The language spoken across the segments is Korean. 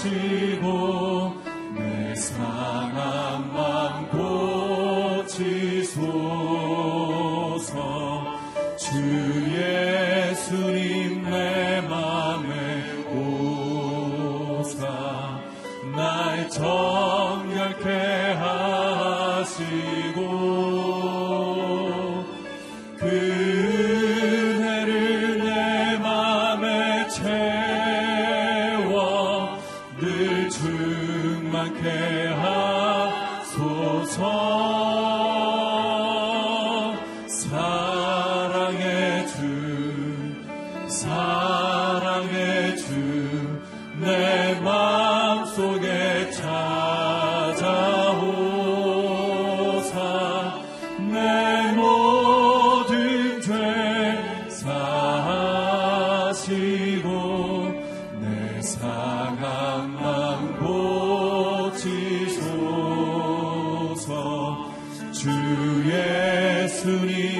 하시고 내 삶. 상한 맘 고치소서. 주 예수님.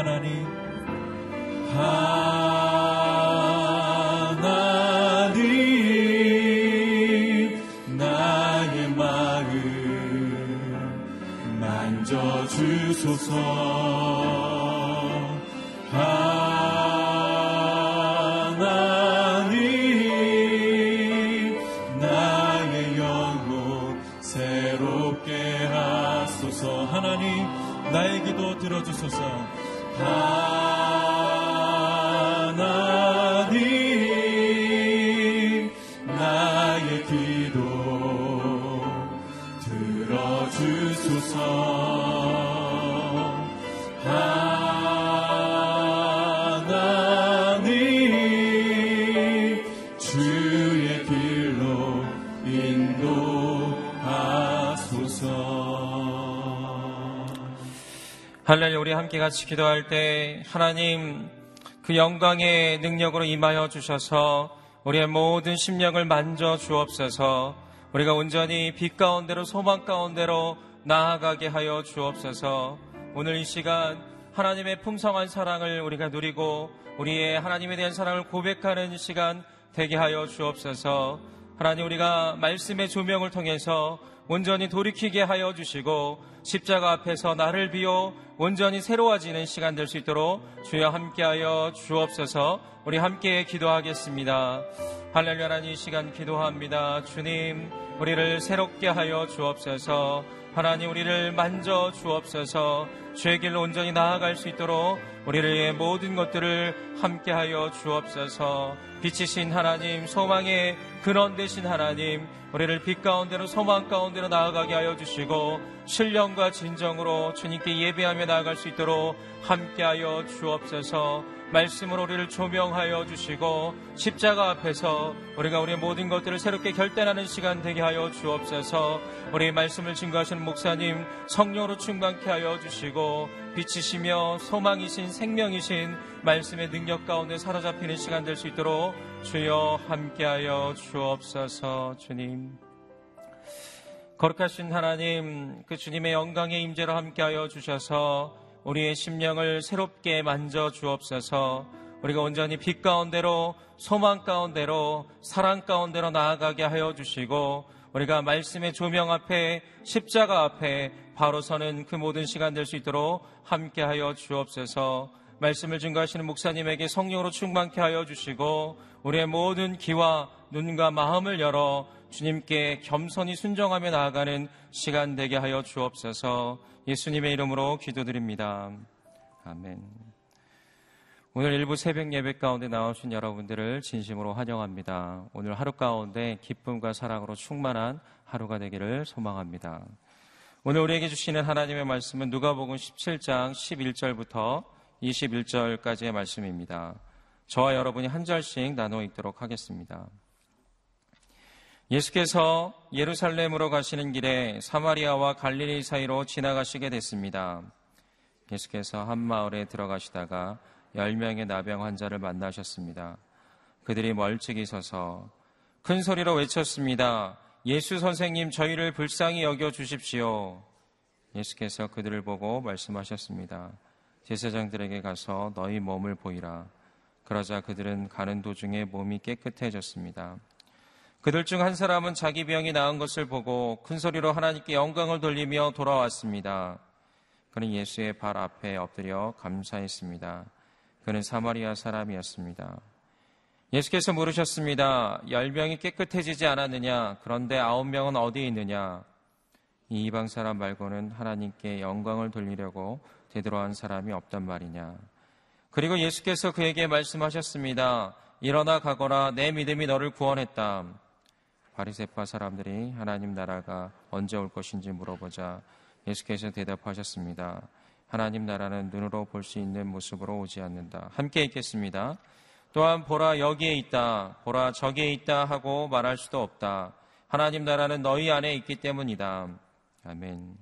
하나님 할렐루야 우리 함께 같이 기도할 때 하나님 그 영광의 능력으로 임하여 주셔서 우리의 모든 심령을 만져 주옵소서. 우리가 온전히 빛 가운데로 소망 가운데로 나아가게 하여 주옵소서. 오늘 이 시간 하나님의 풍성한 사랑을 우리가 누리고 우리의 하나님에 대한 사랑을 고백하는 시간 되게 하여 주옵소서. 하나님 우리가 말씀의 조명을 통해서 온전히 돌이키게 하여 주시고 십자가 앞에서 나를 비워 온전히 새로워지는 시간 될 수 있도록 주여 함께하여 주옵소서 우리 함께 기도하겠습니다. 할렐루야 하나님 이 시간 기도합니다. 주님 우리를 새롭게 하여 주옵소서 하나님 우리를 만져 주옵소서. 주의 길로 온전히 나아갈 수 있도록 우리를 위해 모든 것들을 함께하여 주옵소서. 빛이신 하나님 소망의 근원 되신 하나님 우리를 빛 가운데로 소망 가운데로 나아가게 하여 주시고 신령과 진정으로 주님께 예배하며 나아갈 수 있도록 함께하여 주옵소서 말씀으로 우리를 조명하여 주시고 십자가 앞에서 우리가 우리의 모든 것들을 새롭게 결단하는 시간 되게 하여 주옵소서. 우리의 말씀을 증거하시는 목사님 성령으로 충만케 하여 주시고 빛이시며 소망이신 생명이신 말씀의 능력 가운데 사로잡히는 시간 될 수 있도록 주여 함께하여 주옵소서 주님. 거룩하신 하나님 그 주님의 영광의 임재로 함께하여 주셔서 우리의 심령을 새롭게 만져 주옵소서. 우리가 온전히 빛 가운데로 소망 가운데로 사랑 가운데로 나아가게 하여 주시고 우리가 말씀의 조명 앞에 십자가 앞에 바로 서는 그 모든 시간 될 수 있도록 함께 하여 주옵소서. 말씀을 증거하시는 목사님에게 성령으로 충만케 하여 주시고 우리의 모든 귀와 눈과 마음을 열어 주님께 겸손히 순정하며 나아가는 시간 되게 하여 주옵소서 예수님의 이름으로 기도드립니다. 아멘. 오늘 일부 새벽 예배 가운데 나오신 여러분들을 진심으로 환영합니다. 오늘 하루 가운데 기쁨과 사랑으로 충만한 하루가 되기를 소망합니다. 오늘 우리에게 주시는 하나님의 말씀은 누가복음 17장 11절부터 21절까지의 말씀입니다. 저와 여러분이 한 절씩 나누어 읽도록 하겠습니다. 예수께서 예루살렘으로 가시는 길에 사마리아와 갈릴리 사이로 지나가시게 됐습니다. 예수께서 한 마을에 들어가시다가 열 명의 나병 환자를 만나셨습니다. 그들이 멀찍이 서서 큰 소리로 외쳤습니다. 예수 선생님 저희를 불쌍히 여겨 주십시오. 예수께서 그들을 보고 말씀하셨습니다. 제사장들에게 가서 너희 몸을 보이라. 그러자 그들은 가는 도중에 몸이 깨끗해졌습니다. 그들 중 한 사람은 자기 병이 나은 것을 보고 큰 소리로 하나님께 영광을 돌리며 돌아왔습니다. 그는 예수의 발 앞에 엎드려 감사했습니다. 그는 사마리아 사람이었습니다. 예수께서 물으셨습니다. 열 명이 깨끗해지지 않았느냐? 그런데 아홉 명은 어디에 있느냐? 이 이방 사람 말고는 하나님께 영광을 돌리려고 되돌아온 사람이 없단 말이냐? 그리고 예수께서 그에게 말씀하셨습니다. 일어나 가거라 내 믿음이 너를 구원했다. 바리세파 사람들이 하나님 나라가 언제 올 것인지 물어보자 예수께서 대답하셨습니다. 하나님 나라는 눈으로 볼 수 있는 모습으로 오지 않는다. 함께 읽겠습니다. 또한 보라 여기에 있다. 보라 저기에 있다 하고 말할 수도 없다. 하나님 나라는 너희 안에 있기 때문이다. 아멘.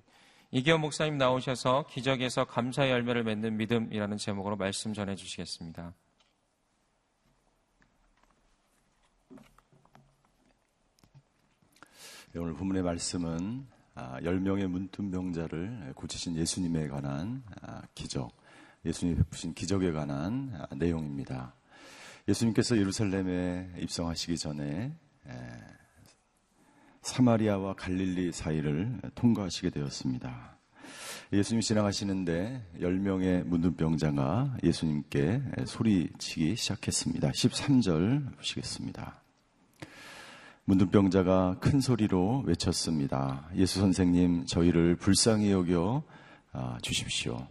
이기현 목사님 나오셔서 기적에서 감사 열매를 맺는 믿음이라는 제목으로 말씀 전해 주시겠습니다. 오늘 본문의 말씀은 10명의 아, 문둥병자를 고치신 예수님에 관한 아, 기적, 예수님이 베푸신 기적에 관한 아, 내용입니다. 예수님께서 예루살렘에 입성하시기 전에 사마리아와 갈릴리 사이를 통과하시게 되었습니다. 예수님이 지나가시는데 10명의 문둥병자가 예수님께 소리치기 시작했습니다. 13절 보시겠습니다. 문둥병자가 큰 소리로 외쳤습니다. 예수 선생님, 저희를 불쌍히 여겨 아, 주십시오.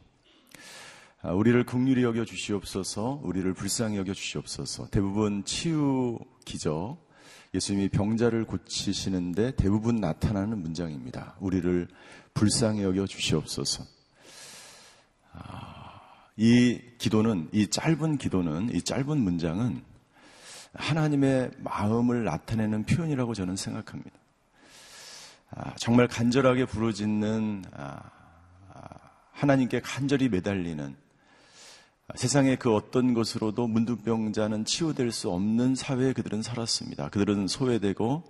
아, 우리를 국률이 여겨 주시옵소서, 우리를 불쌍히 여겨 주시옵소서. 대부분 치유 기적, 예수님이 병자를 고치시는데 대부분 나타나는 문장입니다. 우리를 불쌍히 여겨 주시옵소서. 아, 이 기도는, 이 짧은 기도는, 이 짧은 문장은 하나님의 마음을 나타내는 표현이라고 저는 생각합니다. 아, 정말 간절하게 부르짖는 아, 하나님께 간절히 매달리는 세상의 그 어떤 것으로도 문둥병자는 치유될 수 없는 사회에 그들은 살았습니다. 그들은 소외되고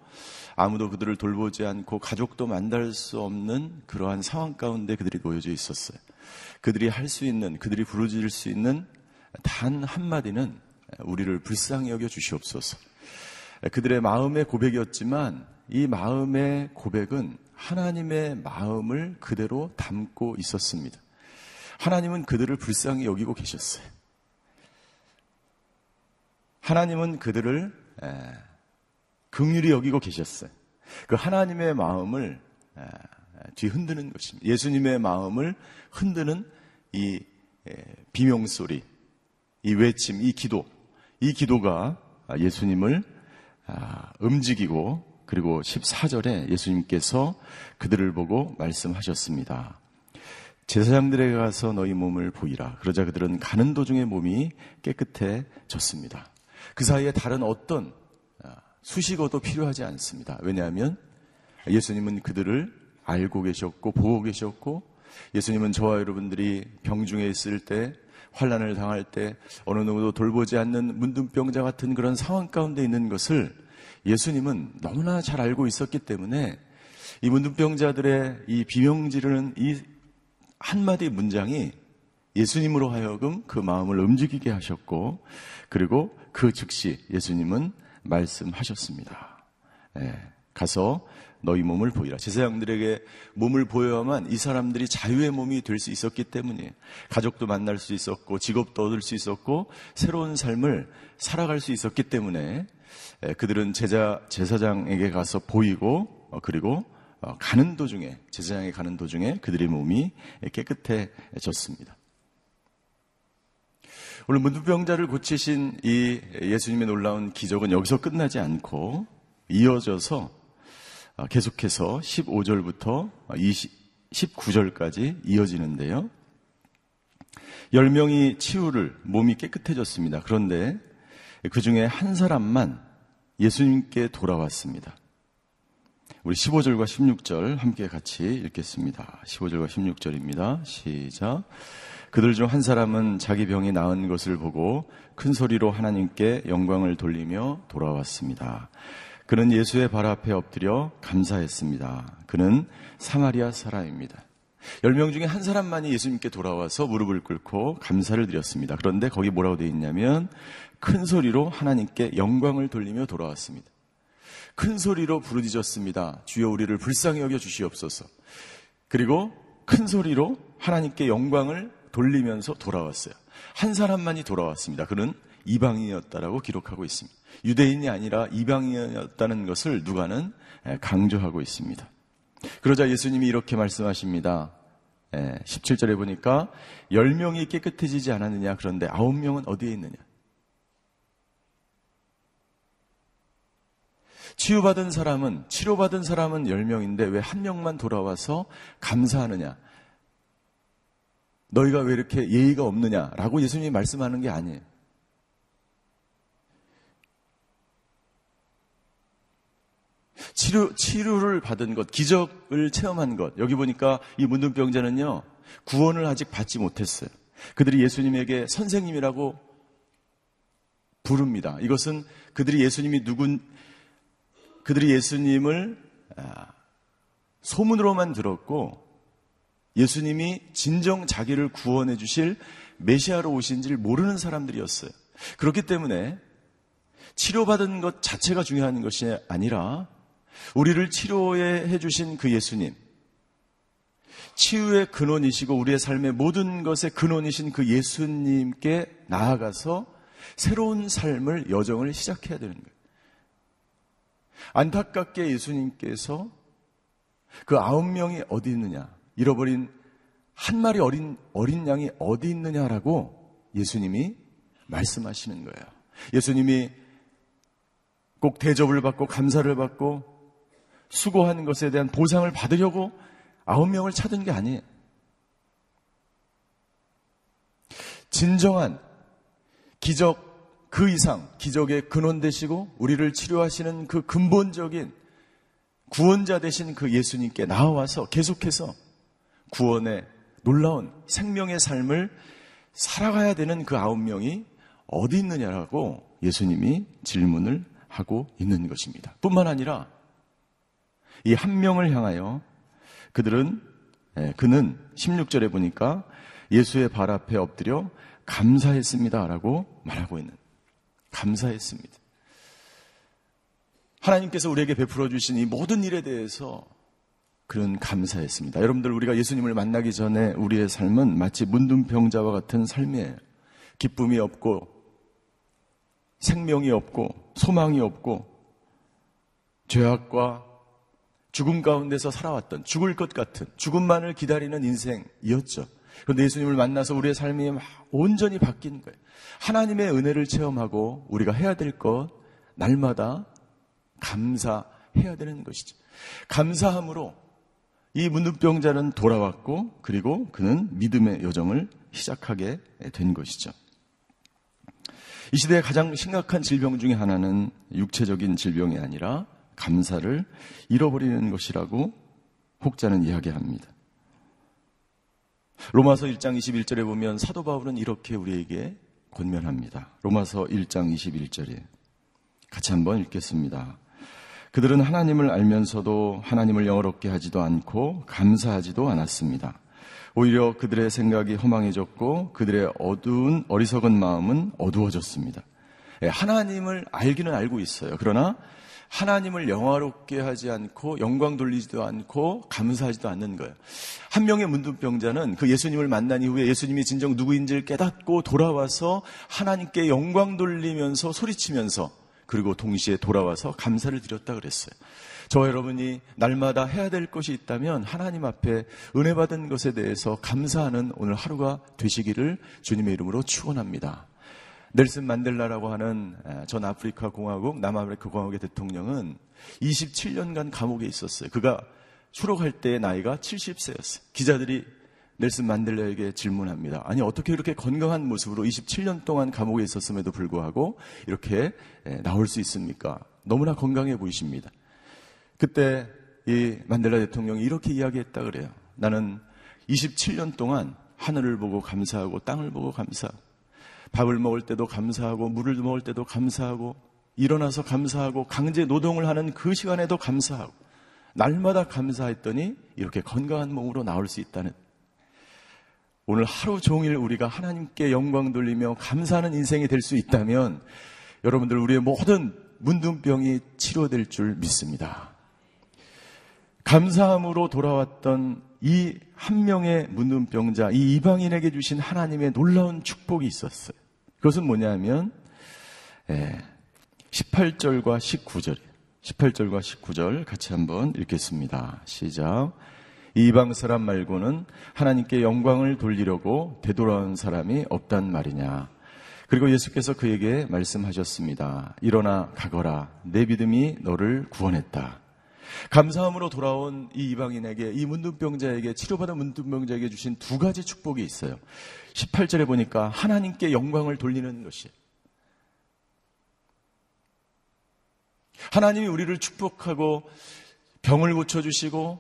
아무도 그들을 돌보지 않고 가족도 만날 수 없는 그러한 상황 가운데 그들이 놓여져 있었어요. 그들이 할 수 있는, 그들이 부르짖을 수 있는 단 한마디는 우리를 불쌍히 여겨 주시옵소서. 그들의 마음의 고백이었지만 이 마음의 고백은 하나님의 마음을 그대로 담고 있었습니다. 하나님은 그들을 불쌍히 여기고 계셨어요. 하나님은 그들을 극률이 여기고 계셨어요. 그 하나님의 마음을 뒤흔드는 것입니다. 예수님의 마음을 흔드는 이 비명 소리, 이 외침, 이 기도, 이 기도가 예수님을 아, 움직이고 그리고 14절에 예수님께서 그들을 보고 말씀하셨습니다. 제사장들에게 가서 너희 몸을 보이라. 그러자 그들은 가는 도중에 몸이 깨끗해졌습니다. 그 사이에 다른 어떤 아, 수식어도 필요하지 않습니다. 왜냐하면 예수님은 그들을 알고 계셨고 보고 계셨고 예수님은 저와 여러분들이 병중에 있을 때 환란을 당할 때 어느 누구도 돌보지 않는 문둥병자 같은 그런 상황 가운데 있는 것을 예수님은 너무나 잘 알고 있었기 때문에 이 문둥병자들의 이 비명 지르는 이 한마디 문장이 예수님으로 하여금 그 마음을 움직이게 하셨고 그리고 그 즉시 예수님은 말씀하셨습니다. 네, 가서 너희 몸을 보이라. 제사장들에게 몸을 보여야만 이 사람들이 자유의 몸이 될 수 있었기 때문에 가족도 만날 수 있었고 직업도 얻을 수 있었고 새로운 삶을 살아갈 수 있었기 때문에 그들은 제자 제사장에게 가서 보이고 어, 그리고 어, 가는 도중에 제사장에 가는 도중에 그들의 몸이 깨끗해졌습니다. 오늘 문두병자를 고치신 이 예수님의 놀라운 기적은 여기서 끝나지 않고 이어져서 아, 계속해서 15절부터 20, 19절까지 이어지는데요. 10명이 치유를, 몸이 깨끗해졌습니다. 그런데 그 중에 한 사람만 예수님께 돌아왔습니다. 우리 15절과 16절 함께 같이 읽겠습니다. 15절과 16절입니다. 시작. 그들 중 한 사람은 자기 병이 나은 것을 보고 큰 소리로 하나님께 영광을 돌리며 돌아왔습니다. 그는 예수의 발 앞에 엎드려 감사했습니다. 그는 사마리아 사람입니다. 10명 중에 한 사람만이 예수님께 돌아와서 무릎을 꿇고 감사를 드렸습니다. 그런데 거기 뭐라고 되어 있냐면 큰 소리로 하나님께 영광을 돌리며 돌아왔습니다. 큰 소리로 부르짖었습니다. 주여 우리를 불쌍히 여겨 주시옵소서. 그리고 큰 소리로 하나님께 영광을 돌리면서 돌아왔어요. 한 사람만이 돌아왔습니다. 그는 이방인이었다라고 기록하고 있습니다. 유대인이 아니라 이방인이었다는 것을 누가는 강조하고 있습니다. 그러자 예수님이 이렇게 말씀하십니다. 17절에 보니까 10명이 깨끗해지지 않았느냐 그런데 9명은 어디에 있느냐 치유받은 사람은 치료받은 사람은 10명인데 왜 한 명만 돌아와서 감사하느냐 너희가 왜 이렇게 예의가 없느냐라고 예수님이 말씀하는 게 아니에요. 치료, 치료를 받은 것, 기적을 체험한 것. 여기 보니까 이 문둥병자는요, 구원을 아직 받지 못했어요. 그들이 예수님에게 선생님이라고 부릅니다. 이것은 그들이 예수님이 누군, 그들이 예수님을 아, 소문으로만 들었고, 예수님이 진정 자기를 구원해 주실 메시아로 오신 줄 모르는 사람들이었어요. 그렇기 때문에 치료받은 것 자체가 중요한 것이 아니라 우리를 치료해 주신 그 예수님, 치유의 근원이시고 우리의 삶의 모든 것의 근원이신 그 예수님께 나아가서 새로운 삶을 여정을 시작해야 되는 거예요. 안타깝게 예수님께서 그 아홉 명이 어디 있느냐, 잃어버린 한 마리 어린 어린 양이 어디 있느냐라고 예수님이 말씀하시는 거예요. 예수님이 꼭 대접을 받고 감사를 받고 수고한 것에 대한 보상을 받으려고 아홉 명을 찾은 게 아니에요. 진정한 기적 그 이상 기적의 근원 되시고 우리를 치료하시는 그 근본적인 구원자 되신 그 예수님께 나와서 계속해서 구원의 놀라운 생명의 삶을 살아가야 되는 그 아홉 명이 어디 있느냐라고 예수님이 질문을 하고 있는 것입니다. 뿐만 아니라 이 한 명을 향하여 그들은 예, 그는 16절에 보니까 예수의 발 앞에 엎드려 감사했습니다라고 말하고 있는 감사했습니다. 하나님께서 우리에게 베풀어 주신 이 모든 일에 대해서 그런 감사했습니다. 여러분들 우리가 예수님을 만나기 전에 우리의 삶은 마치 문둥병자와 같은 삶이에요. 기쁨이 없고 생명이 없고 소망이 없고 죄악과 죽음 가운데서 살아왔던 죽을 것 같은 죽음만을 기다리는 인생이었죠. 그런데 예수님을 만나서 우리의 삶이 온전히 바뀐 거예요. 하나님의 은혜를 체험하고 우리가 해야 될 것 날마다 감사해야 되는 것이죠. 감사함으로 이 문둥병자는 돌아왔고 그리고 그는 믿음의 여정을 시작하게 된 것이죠. 이 시대의 가장 심각한 질병 중의 하나는 육체적인 질병이 아니라 감사를 잃어버리는 것이라고 혹자는 이야기합니다. 로마서 1장 21절에 보면 사도 바울은 이렇게 우리에게 권면합니다. 로마서 1장 21절에 같이 한번 읽겠습니다. 그들은 하나님을 알면서도 하나님을 영어롭게 하지도 않고 감사하지도 않았습니다. 오히려 그들의 생각이 허망해졌고 그들의 어두운 어리석은 마음은 어두워졌습니다. 예, 하나님을 알기는 알고 있어요. 그러나 하나님을 영화롭게 하지 않고 영광 돌리지도 않고 감사하지도 않는 거예요. 한 명의 문둥병자는 그 예수님을 만난 이후에 예수님이 진정 누구인지를 깨닫고 돌아와서 하나님께 영광 돌리면서 소리치면서 그리고 동시에 돌아와서 감사를 드렸다 그랬어요. 저와 여러분이 날마다 해야 될 것이 있다면 하나님 앞에 은혜 받은 것에 대해서 감사하는 오늘 하루가 되시기를 주님의 이름으로 축원합니다. 넬슨 만델라라고 하는 전 아프리카 공화국, 남아프리카 공화국의 대통령은 27년간 감옥에 있었어요. 그가 추록할 때의 나이가 70세였어요. 기자들이 넬슨 만델라에게 질문합니다. 아니 어떻게 이렇게 건강한 모습으로 27년 동안 감옥에 있었음에도 불구하고 이렇게 나올 수 있습니까? 너무나 건강해 보이십니다. 그때 이 만델라 대통령이 이렇게 이야기했다 그래요. 나는 27년 동안 하늘을 보고 감사하고 땅을 보고 감사하고 밥을 먹을 때도 감사하고 물을 먹을 때도 감사하고 일어나서 감사하고 강제 노동을 하는 그 시간에도 감사하고 날마다 감사했더니 이렇게 건강한 몸으로 나올 수 있다는 오늘 하루 종일 우리가 하나님께 영광 돌리며 감사하는 인생이 될 수 있다면 여러분들 우리의 모든 문둥병이 치료될 줄 믿습니다. 감사함으로 돌아왔던 이 한 명의 문둥병자, 이 이방인에게 주신 하나님의 놀라운 축복이 있었어요. 그것은 뭐냐면 18절과 예, 19절, 18절과 19절 같이 한번 읽겠습니다. 시작. 이방 사람 말고는 하나님께 영광을 돌리려고 되돌아온 사람이 없단 말이냐. 그리고 예수께서 그에게 말씀하셨습니다. 일어나 가거라. 내 믿음이 너를 구원했다. 감사함으로 돌아온 이 이방인에게, 이 문둥병자에게, 치료받은 문둥병자에게 주신 두 가지 축복이 있어요. 18절에 보니까 하나님께 영광을 돌리는 것이. 하나님이 우리를 축복하고 병을 고쳐 주시고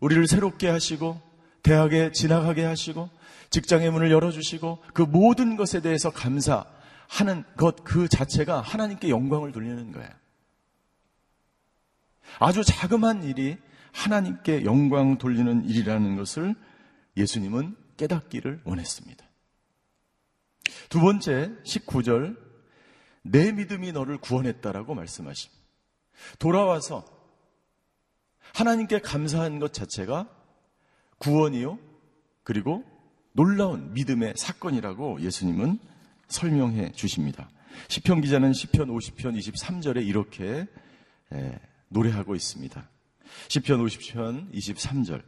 우리를 새롭게 하시고 대학에 진학하게 하시고 직장의 문을 열어 주시고 그 모든 것에 대해서 감사하는 것 그 자체가 하나님께 영광을 돌리는 거예요. 아주 자그마한 일이 하나님께 영광 돌리는 일이라는 것을 예수님은 깨닫기를 원했습니다. 두 번째 19절 내 믿음이 너를 구원했다라고 말씀하십니다. 돌아와서 하나님께 감사한 것 자체가 구원이요. 그리고 놀라운 믿음의 사건이라고 예수님은 설명해 주십니다. 시편 기자는 시편 50편 23절에 이렇게 노래하고 있습니다. 시편 50편 23절.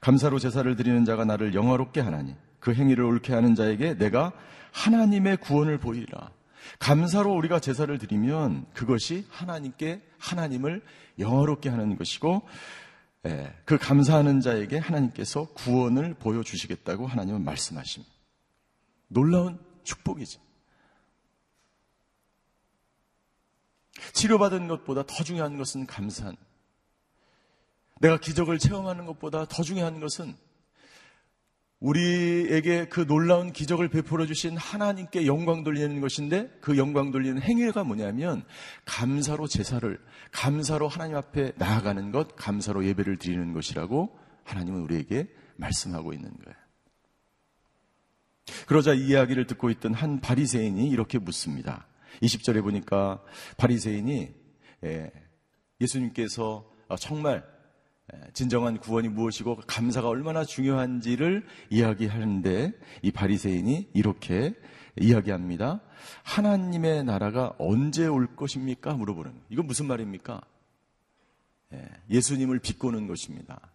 감사로 제사를 드리는 자가 나를 영화롭게 하나니 그 행위를 옳게 하는 자에게 내가 하나님의 구원을 보이라. 감사로 우리가 제사를 드리면 그것이 하나님께 하나님을 영화롭게 하는 것이고 예, 그 감사하는 자에게 하나님께서 구원을 보여주시겠다고 하나님은 말씀하십니다. 놀라운 축복이죠. 치료받은 것보다 더 중요한 것은 감사한. 내가 기적을 체험하는 것보다 더 중요한 것은 우리에게 그 놀라운 기적을 베풀어 주신 하나님께 영광 돌리는 것인데 그 영광 돌리는 행위가 뭐냐면 감사로 제사를 감사로 하나님 앞에 나아가는 것, 감사로 예배를 드리는 것이라고 하나님은 우리에게 말씀하고 있는 거예요. 그러자 이 이야기를 듣고 있던 한 바리새인이 이렇게 묻습니다. 20절에 보니까 바리새인이 예, 예수님께서 정말 진정한 구원이 무엇이고 감사가 얼마나 중요한지를 이야기하는데 이 바리새인이 이렇게 이야기합니다. 하나님의 나라가 언제 올 것입니까? 물어보는. 이건 무슨 말입니까? 예, 예수님을 비꼬는 것입니다.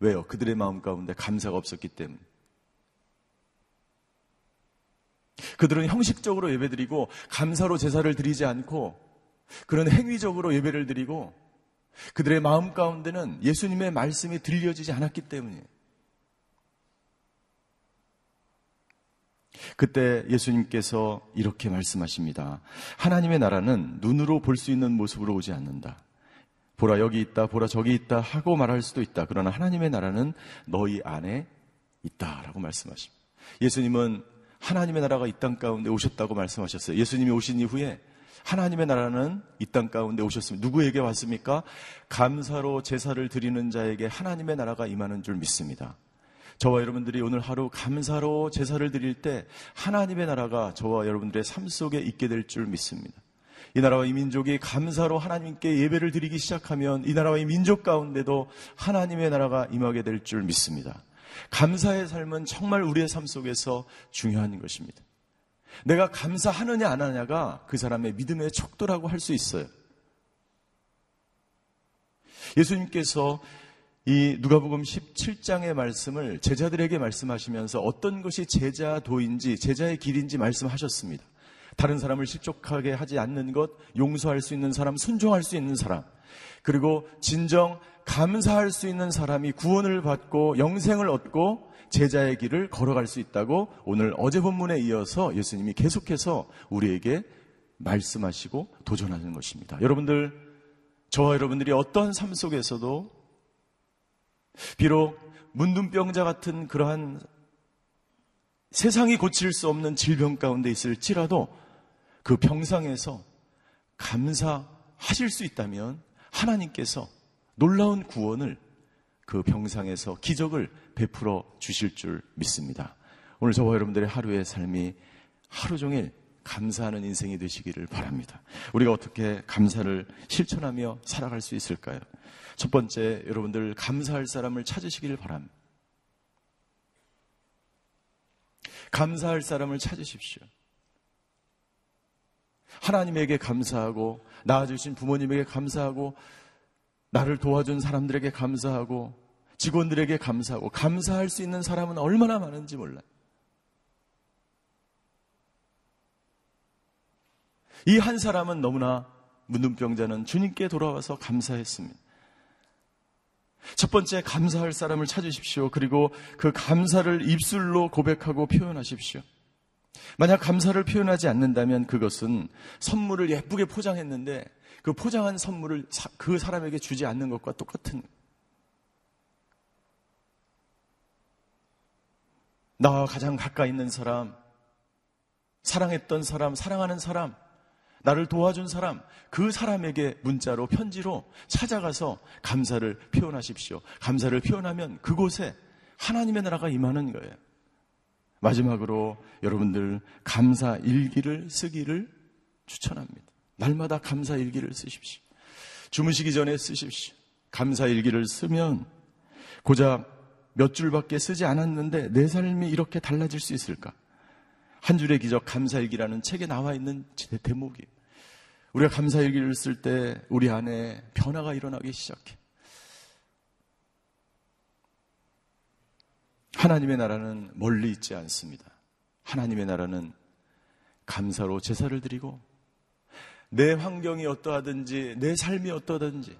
왜요? 그들의 마음 가운데 감사가 없었기 때문에. 그들은 형식적으로 예배드리고 감사로 제사를 드리지 않고 그런 행위적으로 예배를 드리고 그들의 마음 가운데는 예수님의 말씀이 들려지지 않았기 때문이에요. 그때 예수님께서 이렇게 말씀하십니다. 하나님의 나라는 눈으로 볼 수 있는 모습으로 오지 않는다. 보라 여기 있다, 보라 저기 있다 하고 말할 수도 있다. 그러나 하나님의 나라는 너희 안에 있다라고 말씀하십니다. 예수님은 하나님의 나라가 이 땅 가운데 오셨다고 말씀하셨어요. 예수님이 오신 이후에 하나님의 나라는 이 땅 가운데 오셨습니다. 누구에게 왔습니까? 감사로 제사를 드리는 자에게 하나님의 나라가 임하는 줄 믿습니다. 저와 여러분들이 오늘 하루 감사로 제사를 드릴 때 하나님의 나라가 저와 여러분들의 삶 속에 있게 될 줄 믿습니다. 이 나라와 이 민족이 감사로 하나님께 예배를 드리기 시작하면 이 나라와 이 민족 가운데도 하나님의 나라가 임하게 될 줄 믿습니다. 감사의 삶은 정말 우리의 삶 속에서 중요한 것입니다. 내가 감사하느냐 안 하냐가 그 사람의 믿음의 척도라고 할 수 있어요. 예수님께서 이 누가복음 17장의 말씀을 제자들에게 말씀하시면서 어떤 것이 제자도인지 제자의 길인지 말씀하셨습니다. 다른 사람을 실족하게 하지 않는 것, 용서할 수 있는 사람, 순종할 수 있는 사람, 그리고 진정 감사할 수 있는 사람이 구원을 받고 영생을 얻고 제자의 길을 걸어갈 수 있다고 오늘 어제 본문에 이어서 예수님이 계속해서 우리에게 말씀하시고 도전하는 것입니다. 여러분들, 저와 여러분들이 어떤 삶 속에서도 비록 문둥병자 같은 그러한 세상이 고칠 수 없는 질병 가운데 있을지라도 그 병상에서 감사하실 수 있다면 하나님께서 놀라운 구원을 그 병상에서 기적을 베풀어 주실 줄 믿습니다. 오늘 저와 여러분들의 하루의 삶이 하루 종일 감사하는 인생이 되시기를 바랍니다. 우리가 어떻게 감사를 실천하며 살아갈 수 있을까요? 첫 번째, 여러분들 감사할 사람을 찾으시기를 바랍니다. 감사할 사람을 찾으십시오. 하나님에게 감사하고, 낳아주신 부모님에게 감사하고, 나를 도와준 사람들에게 감사하고 직원들에게 감사하고 감사할 수 있는 사람은 얼마나 많은지 몰라요. 이 한 사람은 너무나 문둥병자는 주님께 돌아와서 감사했습니다. 첫 번째 감사할 사람을 찾으십시오. 그리고 그 감사를 입술로 고백하고 표현하십시오. 만약 감사를 표현하지 않는다면 그것은 선물을 예쁘게 포장했는데 그 포장한 선물을 그 사람에게 주지 않는 것과 똑같은 나와 가장 가까이 있는 사람, 사랑했던 사람, 사랑하는 사람, 나를 도와준 사람, 그 사람에게 문자로, 편지로 찾아가서 감사를 표현하십시오. 감사를 표현하면 그곳에 하나님의 나라가 임하는 거예요. 마지막으로 여러분들 감사 일기를 쓰기를 추천합니다. 날마다 감사 일기를 쓰십시오. 주무시기 전에 쓰십시오. 감사 일기를 쓰면 고작 몇 줄밖에 쓰지 않았는데 내 삶이 이렇게 달라질 수 있을까? 한 줄의 기적 감사일기라는 책에 나와 있는 대목이 우리가 감사일기를 쓸 때 우리 안에 변화가 일어나기 시작해. 하나님의 나라는 멀리 있지 않습니다. 하나님의 나라는 감사로 제사를 드리고 내 환경이 어떠하든지 내 삶이 어떠하든지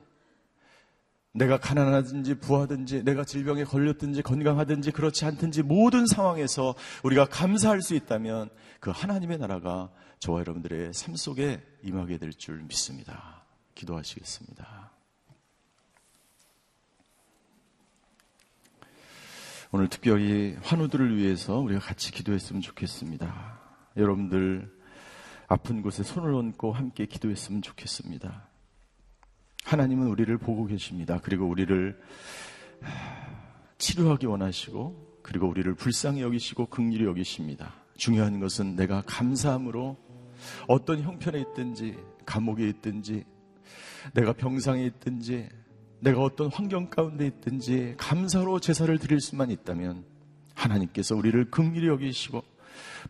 내가 가난하든지 부하든지 내가 질병에 걸렸든지 건강하든지 그렇지 않든지 모든 상황에서 우리가 감사할 수 있다면 그 하나님의 나라가 저와 여러분들의 삶 속에 임하게 될 줄 믿습니다. 기도하시겠습니다. 오늘 특별히 환우들을 위해서 우리가 같이 기도했으면 좋겠습니다. 여러분들 아픈 곳에 손을 얹고 함께 기도했으면 좋겠습니다. 하나님은 우리를 보고 계십니다. 그리고 우리를 치료하기 원하시고 그리고 우리를 불쌍히 여기시고 극률히 여기십니다. 중요한 것은 내가 감사함으로 어떤 형편에 있든지 감옥에 있든지 내가 병상에 있든지 내가 어떤 환경 가운데 있든지 감사로 제사를 드릴 수만 있다면 하나님께서 우리를 긍휼히 여기시고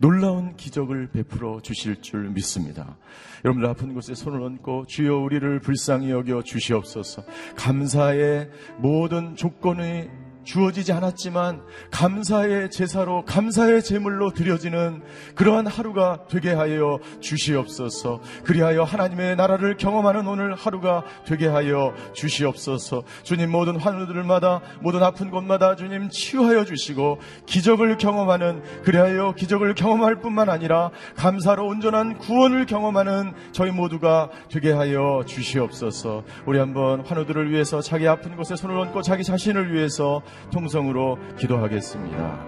놀라운 기적을 베풀어 주실 줄 믿습니다. 여러분들 아픈 곳에 손을 얹고 주여 우리를 불쌍히 여겨 주시옵소서. 감사의 모든 조건이 주어지지 않았지만 감사의 제사로 감사의 제물로 드려지는 그러한 하루가 되게 하여 주시옵소서. 그리하여 하나님의 나라를 경험하는 오늘 하루가 되게 하여 주시옵소서. 주님 모든 환우들마다 모든 아픈 곳마다 주님 치유하여 주시고 기적을 경험하는 그리하여 기적을 경험할 뿐만 아니라 감사로 온전한 구원을 경험하는 저희 모두가 되게 하여 주시옵소서. 우리 한번 환우들을 위해서 자기 아픈 곳에 손을 얹고 자기 자신을 위해서 통성으로 기도하겠습니다.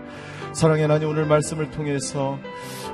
사랑의 하나님 오늘 말씀을 통해서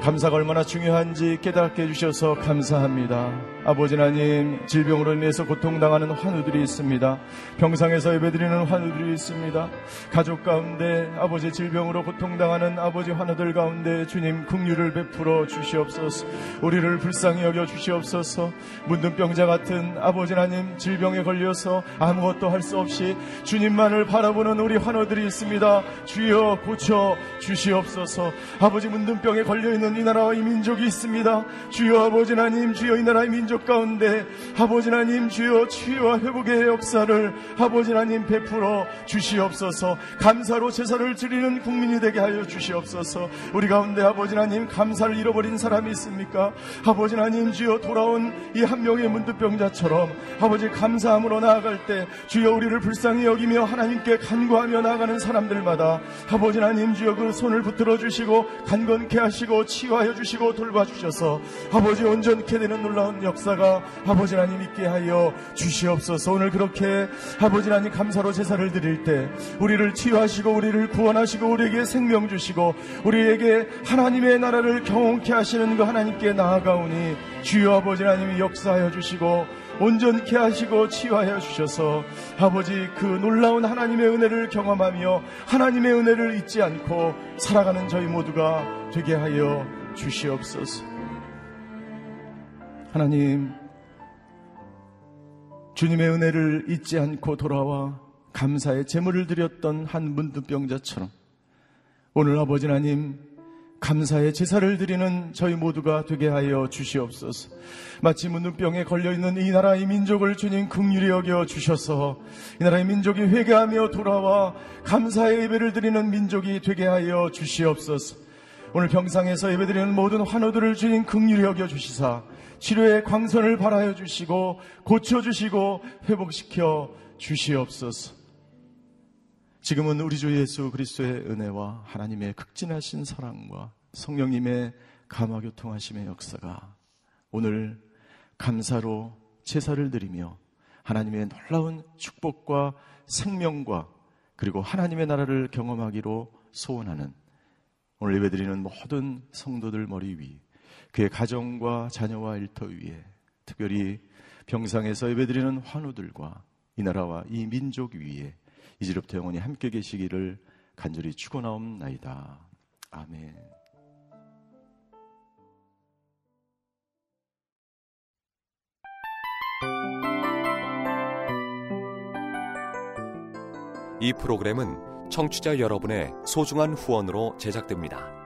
감사가 얼마나 중요한지 깨닫게 해주셔서 감사합니다. 아버지 하나님 질병으로 인해서 고통당하는 환우들이 있습니다. 병상에서 예배드리는 환우들이 있습니다. 가족 가운데 아버지 질병으로 고통당하는 아버지 환우들 가운데 주님 긍휼을 베풀어 주시옵소서. 우리를 불쌍히 여겨 주시옵소서. 문둥병자 같은 아버지 하나님 질병에 걸려서 아무것도 할 수 없이 주님만을 바라보는 우리 환우들이 있습니다. 주여 고쳐 주시옵소서. 아버지 문둥병에 걸려 있는 이 나라와 이 민족이 있습니다. 주여 아버지 하나님 주여 이 나라의 민족 가운데 아버지 하나님 주여 치유와 회복의 역사를 아버지 하나님 베풀어 주시옵소서 감사로 제사를 드리는 국민이 되게 하여 주시옵소서 우리 가운데 아버지 하나님 감사를 잃어버린 사람이 있습니까? 아버지 하나님 주여 돌아온 이 한 명의 문득병자처럼 아버지 감사함으로 나아갈 때 주여 우리를 불쌍히 여기며 하나님께 간구하며 나아가는 사람들마다 아버지 하나님 주여 그 손을 붙들어 주시고 간건케 하시고 치유하여 주시고 돌봐주셔서 아버지 온전케 되는 놀라운 역사가 아버지 하나님 있게 하여 주시옵소서. 오늘 그렇게 아버지 하나님 감사로 제사를 드릴 때 우리를 치유하시고 우리를 구원하시고 우리에게 생명 주시고 우리에게 하나님의 나라를 경험케 하시는 그 하나님께 나아가오니 주여 아버지 하나님이 역사하여 주시고 온전케 하시고 치유하여 주셔서 아버지 그 놀라운 하나님의 은혜를 경험하며 하나님의 은혜를 잊지 않고 살아가는 저희 모두가 되게 하여 주시옵소서. 하나님, 주님의 은혜를 잊지 않고 돌아와 감사의 제물을 드렸던 한 문득병자처럼 오늘 아버지 하나님 감사의 제사를 드리는 저희 모두가 되게 하여 주시옵소서. 마치 문둥병에 걸려 있는 이 나라의 민족을 주님 긍휼히 여겨 주셔서 이 나라의 민족이 회개하며 돌아와 감사의 예배를 드리는 민족이 되게 하여 주시옵소서. 오늘 병상에서 예배드리는 모든 환우들을 주님 긍휼히 여겨 주시사 치료의 광선을 발하여 주시고 고쳐 주시고 회복시켜 주시옵소서. 지금은 우리 주 예수 그리스도의 은혜와 하나님의 극진하신 사랑과 성령님의 감화 교통하심의 역사가 오늘 감사로 제사를 드리며 하나님의 놀라운 축복과 생명과 그리고 하나님의 나라를 경험하기로 소원하는 오늘 예배드리는 모든 성도들 머리 위 그의 가정과 자녀와 일터 위에 특별히 병상에서 예배드리는 환우들과 이 나라와 이 민족 위에 이제부터 영원히 함께 계시기를 간절히 축원하옵나이다. 아멘. 이 프로그램은 청취자 여러분의 소중한 후원으로 제작됩니다.